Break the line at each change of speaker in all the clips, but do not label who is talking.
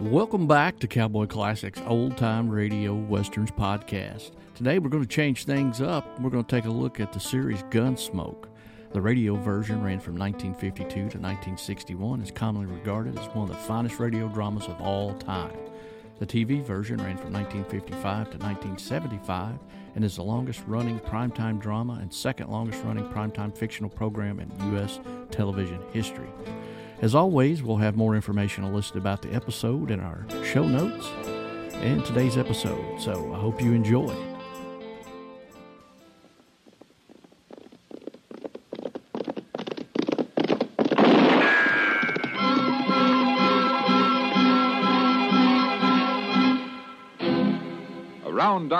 Welcome back to Cowboy Classics Old Time Radio Westerns Podcast. Today we're going to change things up. We're going to take a look at the series Gunsmoke. The radio version ran from 1952 to 1961 is commonly regarded as one of the finest radio dramas of all time. The TV version ran from 1955 to 1975 and is the longest running primetime drama and second longest running primetime fictional program in U.S. television history. As always, we'll have more information listed about the episode in our show notes and today's episode, so I hope you enjoy.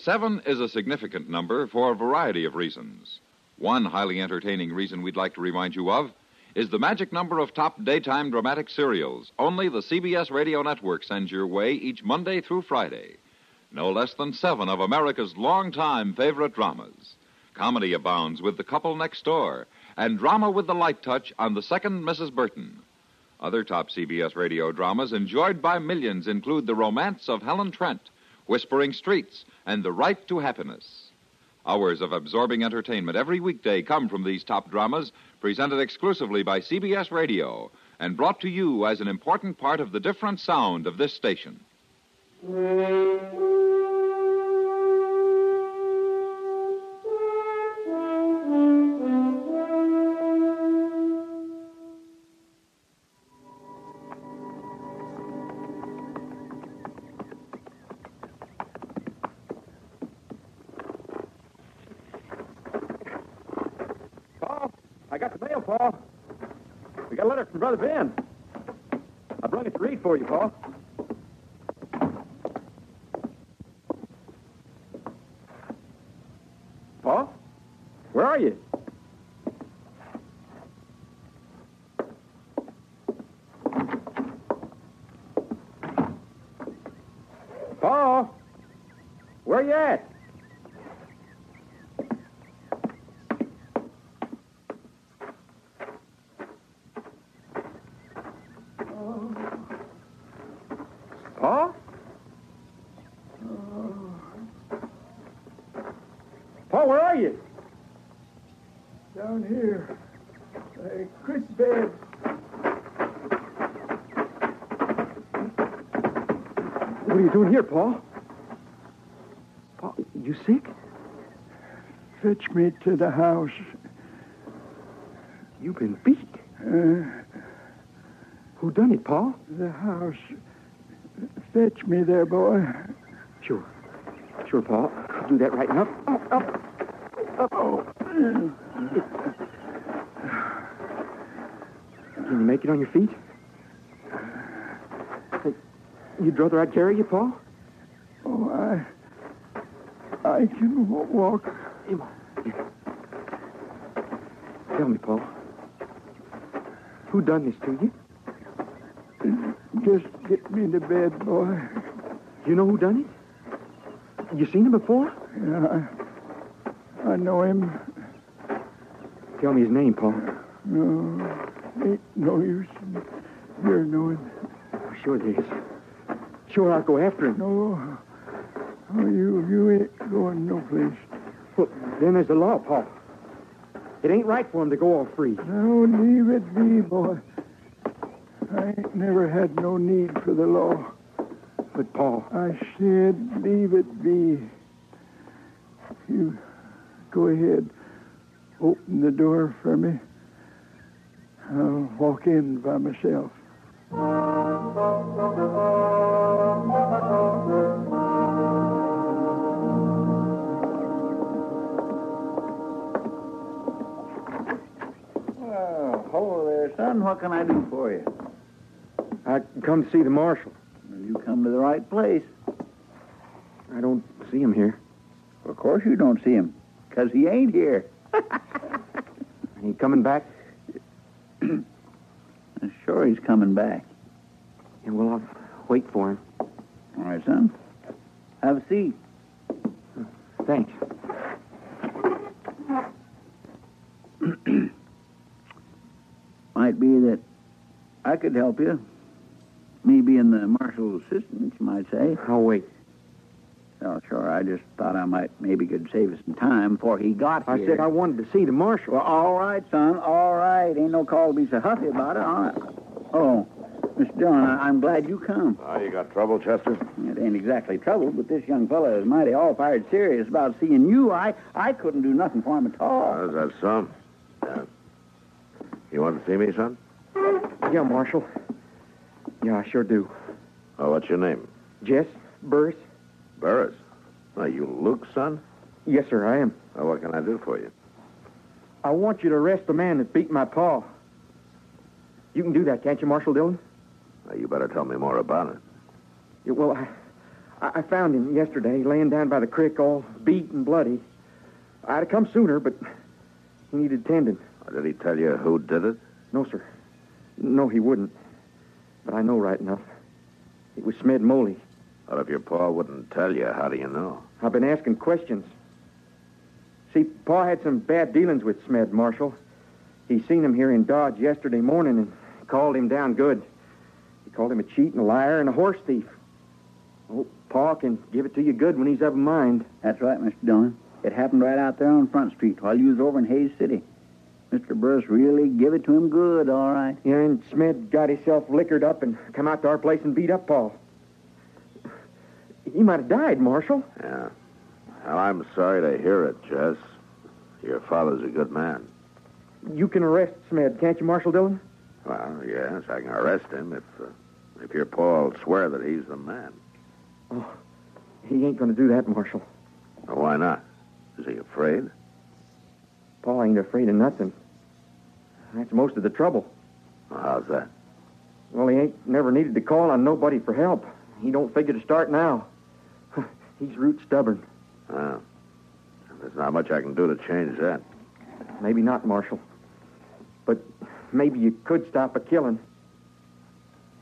Seven is a significant number for a variety of reasons. One highly entertaining reason we'd like to remind you of is the magic number of top daytime dramatic serials only the CBS radio network sends your way each Monday through Friday. No less than seven of America's longtime favorite dramas. Comedy abounds with The Couple Next Door, and drama with the light touch on The Second Mrs. Burton. Other top CBS radio dramas enjoyed by millions include The Romance of Helen Trent, Whispering Streets, and The Right to Happiness. Hours of absorbing entertainment every weekday come from these top dramas, presented exclusively by CBS Radio and brought to you as an important part of the different sound of this station.
I got the mail, Paul. We got a letter from Brother Ben. I brought it to read for you, Paul. Paul? Where are you? Paul? Where you at? Paul? Paul, where are you?
Down here. Uh, Chris bed.
What are you doing here, Paul? Paul, you sick?
Fetch me to the house.
You've been beat.
Uh,
Who done it, Paul?
the house. Fetch me there, boy.
Sure. Sure, Paul. I'll do that right now. Up, up, up.
Oh.
Can you make it on your feet? Hey, you'd rather I'd carry you, Paul?
Oh, I. I can walk.
Tell me, Paul. Who done this to you?
Just get me to bed, boy.
You know who done it? You seen him before?
Yeah, I, I know him.
Tell me his name, Paul.
No, ain't no use in your knowing.
Sure there is. Sure, I'll go after him.
No, oh, you you ain't going no place.
Well, then there's the law, Paul. It ain't right for him to go all free.
Now leave it be, boy. I ain't never had no need for the law.
But, Paul,
I said leave it be. You go ahead. Open the door for me. I'll walk in by myself.
Hello there, son. What can I do for you?
I come to see the marshal.
Well, you come to the right place.
I don't see him here.
Of course you don't see him, 'cause he ain't here.
He coming back?
Uh, sure, he's coming back.
Yeah, well, I'll wait for him.
All right, son. Have a seat.
Thanks.
Might be that I could help you. Me being the marshal's assistant, you might say.
I'll wait.
Oh, sure. I just thought I might maybe could save us some time before he got
I
here.
I said I wanted to see the marshal.
Well, all right, son. All right. Ain't no call to be so huffy about it. All right. Oh, Mr. Dillon, I- I'm glad you come.
Ah, you got trouble, Chester?
It ain't exactly trouble, but this young fellow is mighty all fired serious about seeing you. I I couldn't do nothing for him at all.
Oh, is that so? You want to see me, son?
Yeah, Marshal. Yeah, I sure do.
Oh, what's your name?
Jess Burris?
Burris. Are you Luke's son?
Yes, sir, I am.
Oh, what can I do for you?
I want you to arrest the man that beat my paw. You can do that, can't you, Marshal Dillon?
Well, you better tell me more about it.
Yeah, well, I, I I found him yesterday, laying down by the creek, all beat and bloody. I'd have come sooner, but he needed tending.
Did he tell you who did it?
No, sir. No, he wouldn't. But I know right enough. It was Smed Moley.
Well, if your pa wouldn't tell you, how do you know?
I've been asking questions. See, Pa had some bad dealings with Smed, Marshall. He seen him here in Dodge yesterday morning and called him down good. He called him a cheat and a liar and a horse thief. Oh, Pa can give it to you good when he's of a mind.
That's right, Mr. Dillon. It happened right out there on Front Street while you was over in Hays City. Mr. Burris really give it to him good, all right.
Yeah, and Smed got himself liquored up and come out to our place and beat up Paul. He might have died, Marshal.
Yeah. Well, I'm sorry to hear it, Jess. Your father's a good man.
You can arrest Smed, can't you, Marshal Dillon?
Well, yes, I can arrest him if uh, if your paul'll swear that he's the man.
Oh, he ain't going to do that, Marshal.
Well, why not? Is he afraid?
Pa ain't afraid of nothing. That's most of the trouble.
How's that?
Well, he ain't never needed to call on nobody for help. He don't figure to start now. He's root stubborn.
Well, there's not much I can do to change that.
Maybe not, Marshal. But maybe you could stop a killing.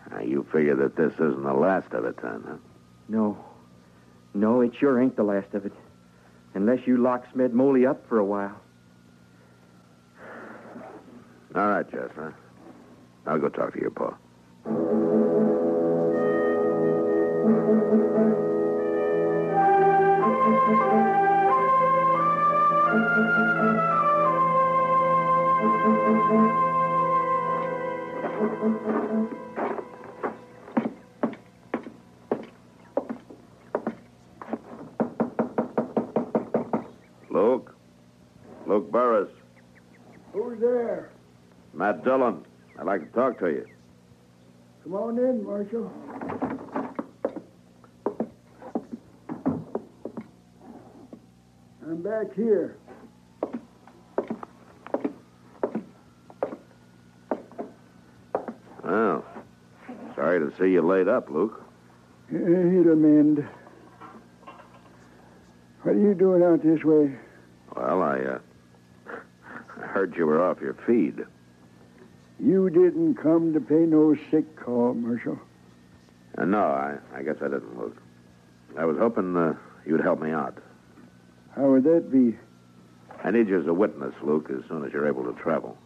Now, you figure that this isn't the last of it, then, huh?
No. No, it sure ain't the last of it. Unless you lock Smed Moley up for a while.
All right, huh? I'll go talk to your pa. Luke? Luke Burris.
Who's there?
Matt Dillon. I'd like to talk to you.
Come on in, Marshal. I'm back here.
Well, sorry to see you laid up, Luke.
Uh, It'll mend. What are you doing out this way?
Well, I, uh, I heard you were off your feed.
You didn't come to pay no sick call, Marshal.
Uh, no, I, I guess I didn't, Luke. I was hoping uh, you'd help me out.
How would that be?
I need you as a witness, Luke, as soon as you're able to travel.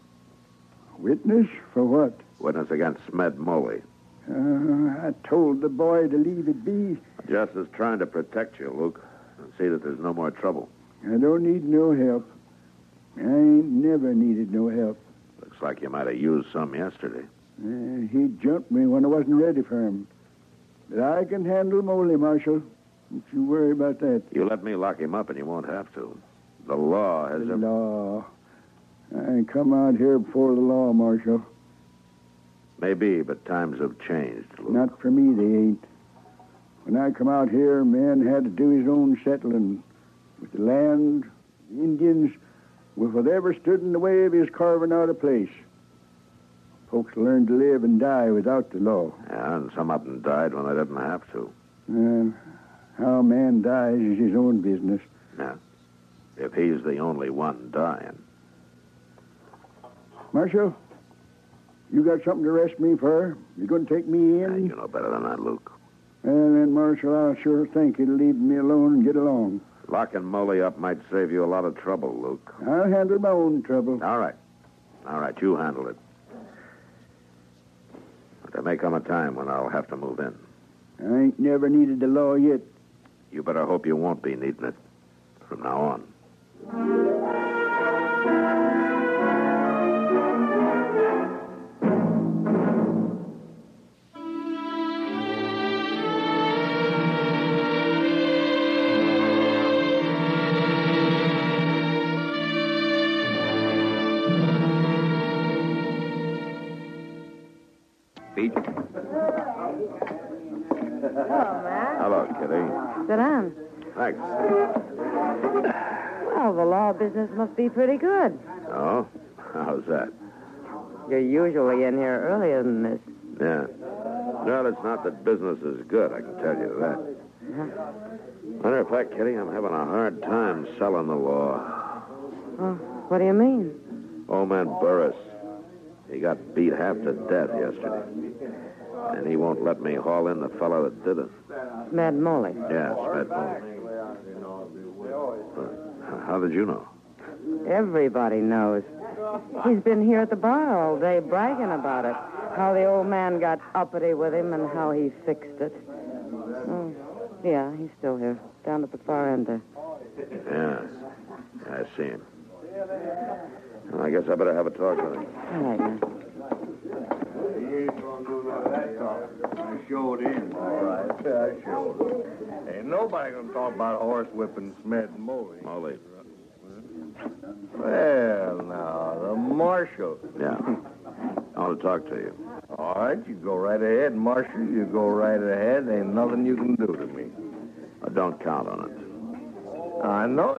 Witness for what?
Witness against Smed Moley.
Uh, I told the boy to leave it be.
Just as trying to protect you, Luke, and see that there's no more trouble.
I don't need no help. I ain't never needed no help.
Looks like you might have used some yesterday.
Uh, he jumped me when I wasn't ready for him. But I can handle Moley, Marshal. Don't you worry about that.
You let me lock him up, and you won't have to. The law has
The
every...
law. I come out here before the law, Marshal.
Maybe, but times have changed, Luke.
Not for me, they ain't. When I come out here, man had to do his own settling with the land, the Indians, with whatever stood in the way of his carving out a place. Folks learned to live and die without the law.
Yeah, and some of them died when they didn't have to.
Uh, how a man dies is his own business.
Yeah. If he's the only one dying.
Marshal, you got something to arrest me for? You going to take me
Yeah,
in?
you know better than that, Luke.
Well, then, Marshal, I'll sure think to leave me alone and get along.
Locking Moley up might save you a lot of trouble, Luke.
I'll handle my own trouble.
All right. All right, you handle it. But there may come a time when I'll have to move in.
I ain't never needed the law yet.
You better hope you won't be needing it from now on.
Pretty good.
Oh? How's that?
You're usually in here earlier than this.
Yeah. Well, it's not that business is good, I can tell you that. Matter of fact, Kitty, I'm having a hard time selling the law.
Oh, what do you mean?
Old man Burris, he got beat half to death yesterday. And he won't let me haul in the fellow that did it.
Mad Moley.
Yeah, Mad Moley. How did you know?
Everybody knows. He's been here at the bar all day bragging about it. How the old man got uppity with him and how he fixed it. Oh, yeah, he's still here. Down at the far end there.
Yeah. I see him. Well, I guess I better have a talk with him.
All right, man. He ain't gonna do no that talk.
I showed in. All right, I showed. Ain't nobody gonna talk about horse whipping Smed and Moley.
Moley.
Well, now, the marshal.
Yeah. I want to talk to you.
All right, you go right ahead, Marshal. You go right ahead. Ain't nothing you can do to me.
I don't count on it.
I know.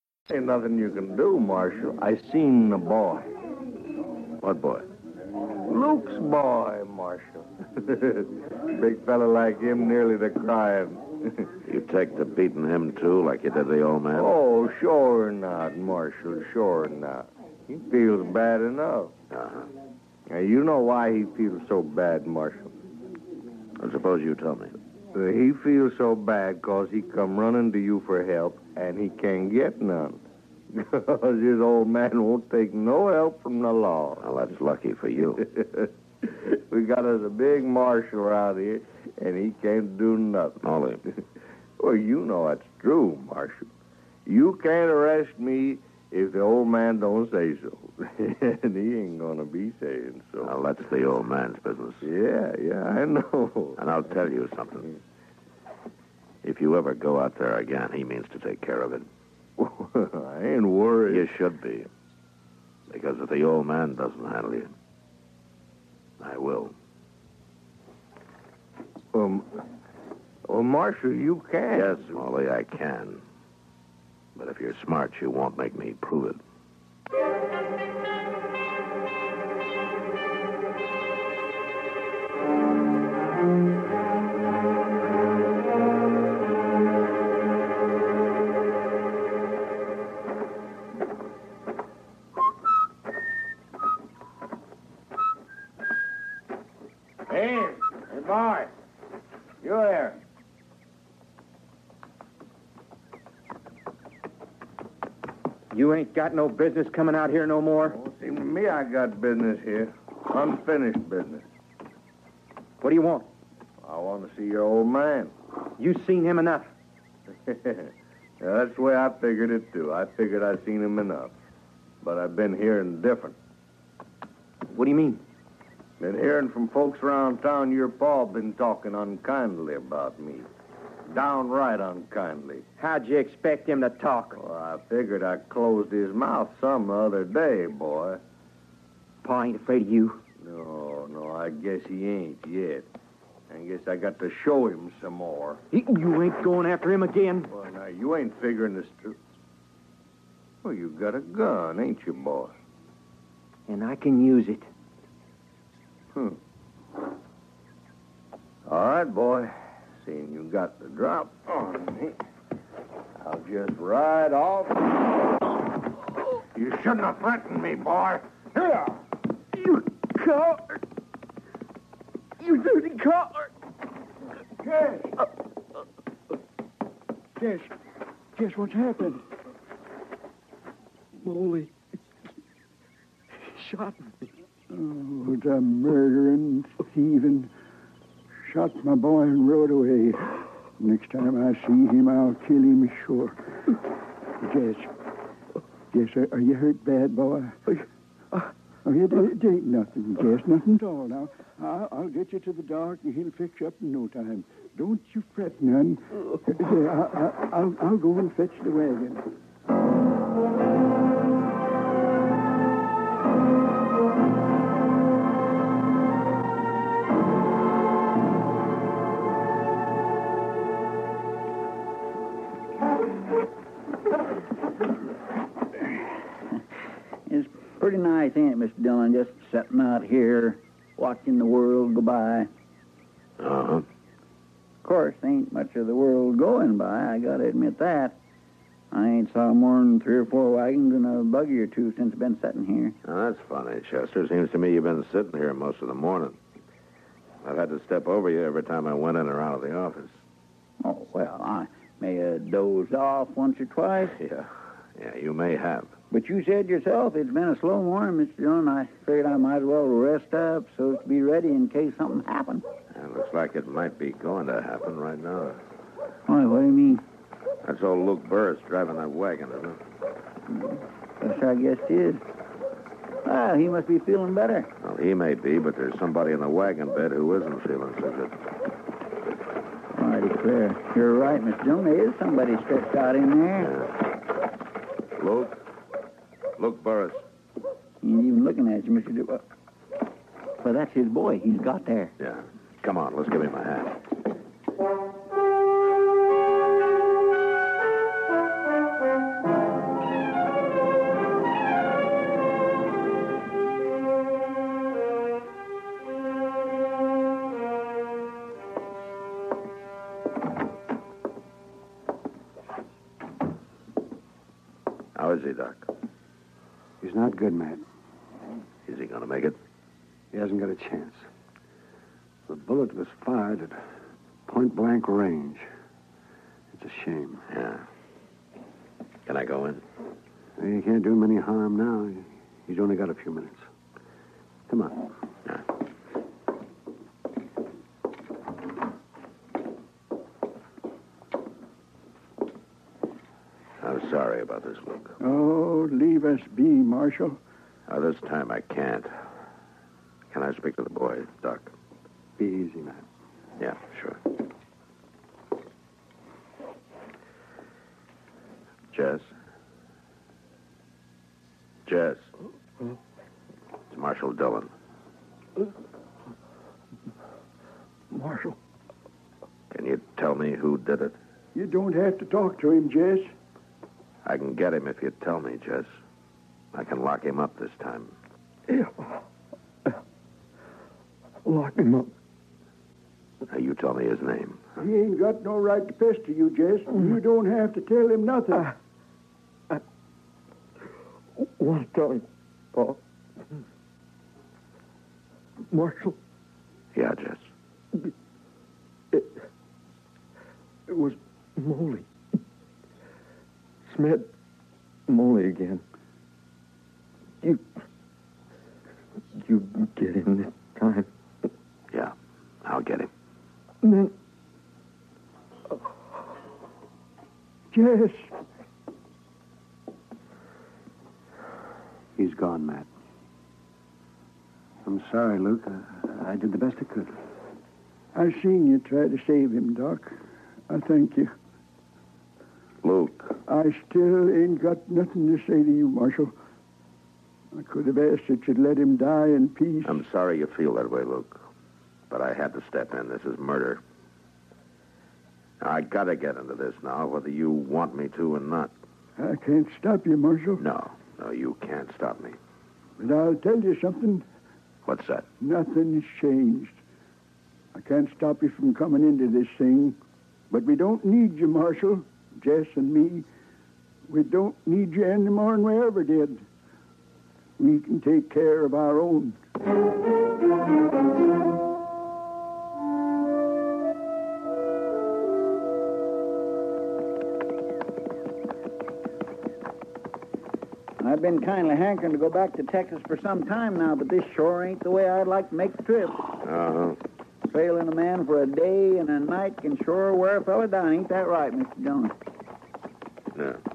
Ain't nothing you can do, Marshal. I seen the boy.
What boy?
Luke's boy, Marshal. Big fella like him nearly to crying.
You take to beating him, too, like you did the old man?
oh, sure not, Marshal. Sure not. He feels bad enough.
Uh-huh.
Now, you know why he feels so bad, Marshal.
I suppose you tell me.
He feels so bad 'cause he come running to you for help, and he can't get none. Because his old man won't take no help from the law.
Well, that's lucky for you.
we got us a big marshal out here, and he can't do nothing.
Ollie.
well, you know that's true, Marshal. You can't arrest me if the old man don't say so. and he ain't gonna be saying so.
Well, that's the old man's business.
Yeah, yeah, I know.
And I'll tell you something. If you ever go out there again, he means to take care of it.
I ain't worried.
You should be. Because if the old man doesn't handle you, I will.
Um, well, Marshal, you can.
Yes, Moley, I can. But if you're smart, you won't make me prove it.
Hey, hey, boy. You there.
You ain't got no business coming out here no more.
Oh, well, seems to me I got business here. Unfinished business.
What do you want?
I want to see your old man.
You seen him enough.
yeah, that's the way I figured it, too. I figured I'd seen him enough. But I've been hearing different.
What do you mean?
Been hearing from folks around town your pa been talking unkindly about me. Downright unkindly.
How'd you expect him to talk?
Well, I figured I closed his mouth some other day, boy.
Pa ain't afraid of you.
No, no, I guess he ain't yet. I guess I got to show him some more.
He- You ain't going after him again.
Well, now, you ain't figuring this through. Well, you got a gun, ain't you, boy?
And I can use it.
Hmm. All right, boy. Seeing you got the drop on me, I'll just ride off. You shouldn't have threatened me, boy. Here.
You coward! You dirty coward!
Cash.
Guess, guess what's happened? Moley shot me. Oh, the murdering, thieving, shot my boy and rode away. Next time I see him, I'll kill him sure. Jess, guess, uh, are, are you hurt bad, boy? Uh, oh, it, it uh. ain't nothing, Guess, nothing at all. Now, I'll, I'll get you to the doctor. He'll fix you up in no time. Don't you fret none. There, I, I, I'll, I'll go and fetch the wagon.
Nice, ain't it, Mr. Dillon? Just sitting out here, watching the world go by.
Uh-huh.
Of course, ain't much of the world going by, I gotta admit that. I ain't saw more than three or four wagons and a buggy or two since I've been sitting here.
Now, that's funny, Chester. Seems to me you've been sitting here most of the morning. I've had to step over you every time I went in or out of the office.
Oh, well, I may have dozed off once or twice.
Yeah, yeah, you may have.
But you said yourself it's been a slow morning, Mr. Dillon. I figured I might as well rest up so as to be ready in case something happened.
And looks like it might be going to happen right now.
Why, what do you mean?
That's old Luke Burris driving that wagon, isn't it?
Yes, I guess it is. Well, he must be feeling better.
Well, he may be, but there's somebody in the wagon bed who isn't feeling so good.
I declare. You're right, Mr. Dillon. There is somebody stretched out in there.
Yeah. Luke? Luke Burris.
He ain't even looking at you, Mr. Dillon. Well, that's his boy. He's got there.
Yeah. Come on, let's give him a hand. How is he, Doc?
Not good, Matt.
Is he going to make it?
He hasn't got a chance. The bullet was fired at point blank range. It's a shame.
Yeah. Can I go in?
You can't do him any harm now. He's only got a few minutes. Come on.
I'm sorry about this, Luke.
Oh, leave us be, Marshal.
Uh, this time I can't. Can I speak to the boy, Doc?
Be easy, man.
Yeah, sure. Jess? Jess? It's Marshal Dillon.
Marshal,
Can you tell me who did it?
you don't have to talk to him, Jess.
I can get him if you tell me, Jess. I can lock him up this time.
Yeah. Lock him up.
Now, you tell me his name.
He ain't got no right to pester you, Jess. Mm. You don't have to tell him nothing.
i want to tell him, Paul. Marshal,
Yeah, Jess.
it, it was Moley. Smed Moley again. You, you get him this time.
Yeah, I'll get him.
And then,
Jess.
He's gone, Matt. I'm sorry, Luke. I, I did the best I could.
I seen you try to save him, Doc. I thank you.
Luke.
I still ain't got nothing to say to you, Marshal. I could have asked that you'd let him die in peace.
I'm sorry you feel that way, Luke. But I had to step in. This is murder. I gotta get into this now, whether you want me to or not.
I can't stop you, Marshal.
No, no, you can't stop me.
But I'll tell you something.
What's that?
Nothing's changed. I can't stop you from coming into this thing. But we don't need you, Marshal. Jess and me. We don't need you any more than we ever did. We can take care of our own.
I've been kindly hankering to go back to Texas for some time now, but this sure ain't the way I'd like to make the trip.
Uh-huh.
Trailing a man for a day and a night can sure wear a fella down. Ain't that right, Mr. Jones?
Yeah.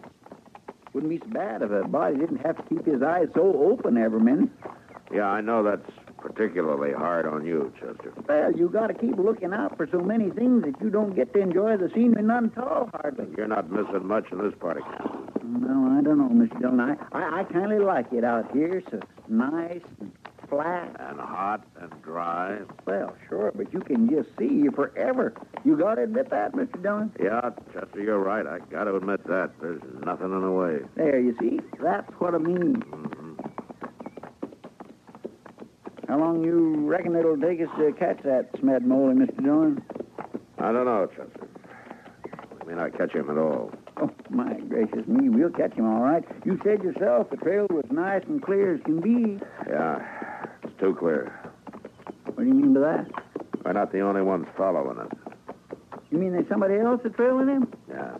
Wouldn't be so bad if a body didn't have to keep his eyes so open every minute.
Yeah, I know that's particularly hard on you, Chester.
Well, you got to keep looking out for so many things that you don't get to enjoy the scenery none at all, hardly.
You're not missing much in this part of camp.
No, I don't know, Mr. Dillon. I, I, I kind of like it out here, so it's nice and flat.
And hot and dry.
Well, sure, but you can just see forever. You got to admit that, Mr. Dillon.
Yeah, Chester, you're right. I got to admit that. There's nothing in the way.
There, you see? That's what I mean. Mm-hmm. How long you reckon it'll take us to catch that Smed Moley, Mr. Dillon?
I don't know, Chester. We may not catch him at all.
Oh, my gracious me, we'll catch him all right. You said yourself the trail was nice and clear as can be.
Yeah, too clear.
What do you mean by that?
We're not the only ones following us.
You mean there's somebody else that's trailing him?
Yeah.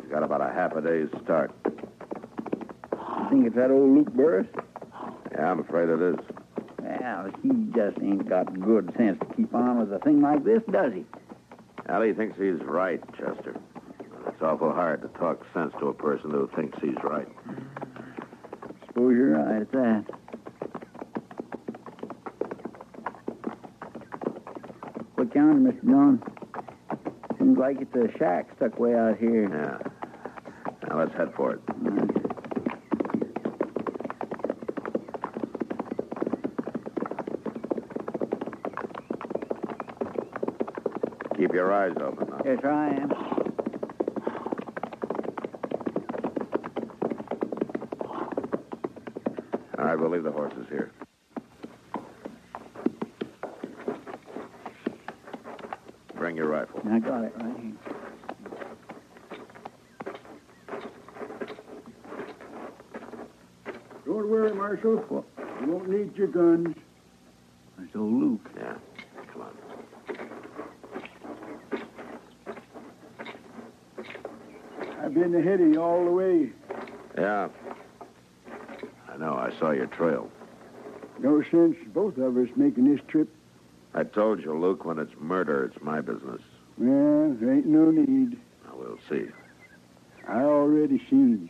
He's got about a half a day's start.
You think it's that old Luke Burris?
Yeah, I'm afraid it is.
Well, he just ain't got good sense to keep on with a thing like this, does he?
Allie thinks he's right, Chester. It's awful hard to talk sense to a person who thinks he's right.
Suppose you're right at that. County, Mr. John? Seems like it's a shack stuck way out here.
Yeah. Now let's head for it. Keep your eyes open now.
Yes, I am.
All right, we'll leave the horses here. Bring your rifle.
I got it right.
Don't worry, Marshal. You won't need your guns.
There's old Luke.
Yeah. Come on.
I've been ahead of you all the way.
Yeah. I know. I saw your trail.
No sense both of us making this trip.
I told you, Luke, when it's murder, it's my business.
Well, there ain't no need.
Now, we'll see.
I already seen.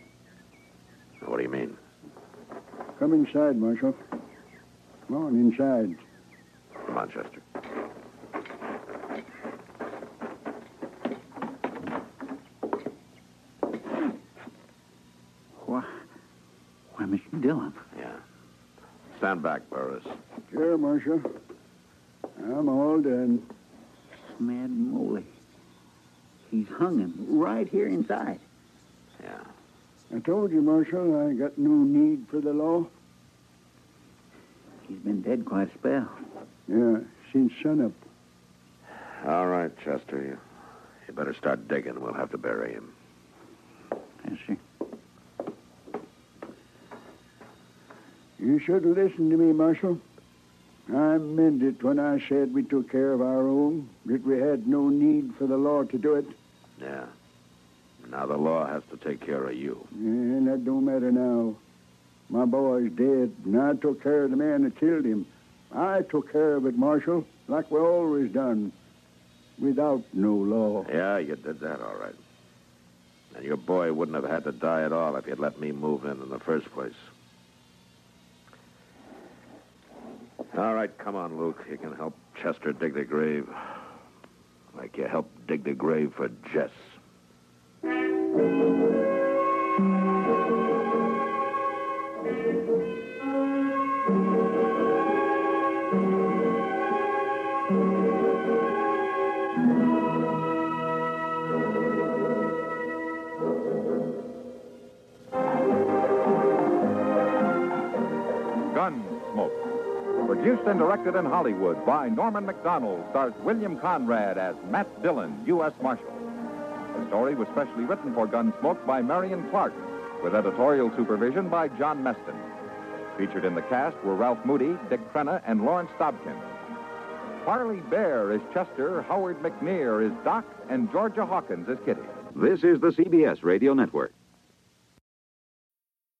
What do you mean?
Come inside, Marshal. Come on inside.
Come on, Chester.
Why, why, Mr. Dillon.
Yeah. Stand back, Burris.
Sure, Marshal. I'm all done.
Mad Moley. He's hung him right here inside.
Yeah.
I told you, Marshal, I got no need for the law.
He's been dead quite a spell.
Yeah, since sunup.
All right, Chester. You, you better start digging. We'll have to bury him.
Yes, sir.
You should listen to me, Marshal. I meant it when I said we took care of our own, that we had no need for the law to do it.
Yeah. Now the law has to take care of you.
And that don't matter now. My boy's dead, and I took care of the man that killed him. I took care of it, Marshal, like we always done, without no law.
Yeah, you did that all right. And your boy wouldn't have had to die at all if you'd let me move in in the first place. All right, come on, Luke. You can help Chester dig the grave. Like you helped dig the grave for Jess.
And directed in Hollywood by Norman Macdonnell, stars William Conrad as Matt Dillon, U.S. Marshal. The story was specially written for Gunsmoke by Marian Clark, with editorial supervision by John Meston. Featured in the cast were Ralph Moody, Dick Crenna, and Lawrence Dobkin. Parley Baer is Chester, Howard McNear is Doc, and Georgia Hawkins is Kitty.
This is the CBS Radio Network.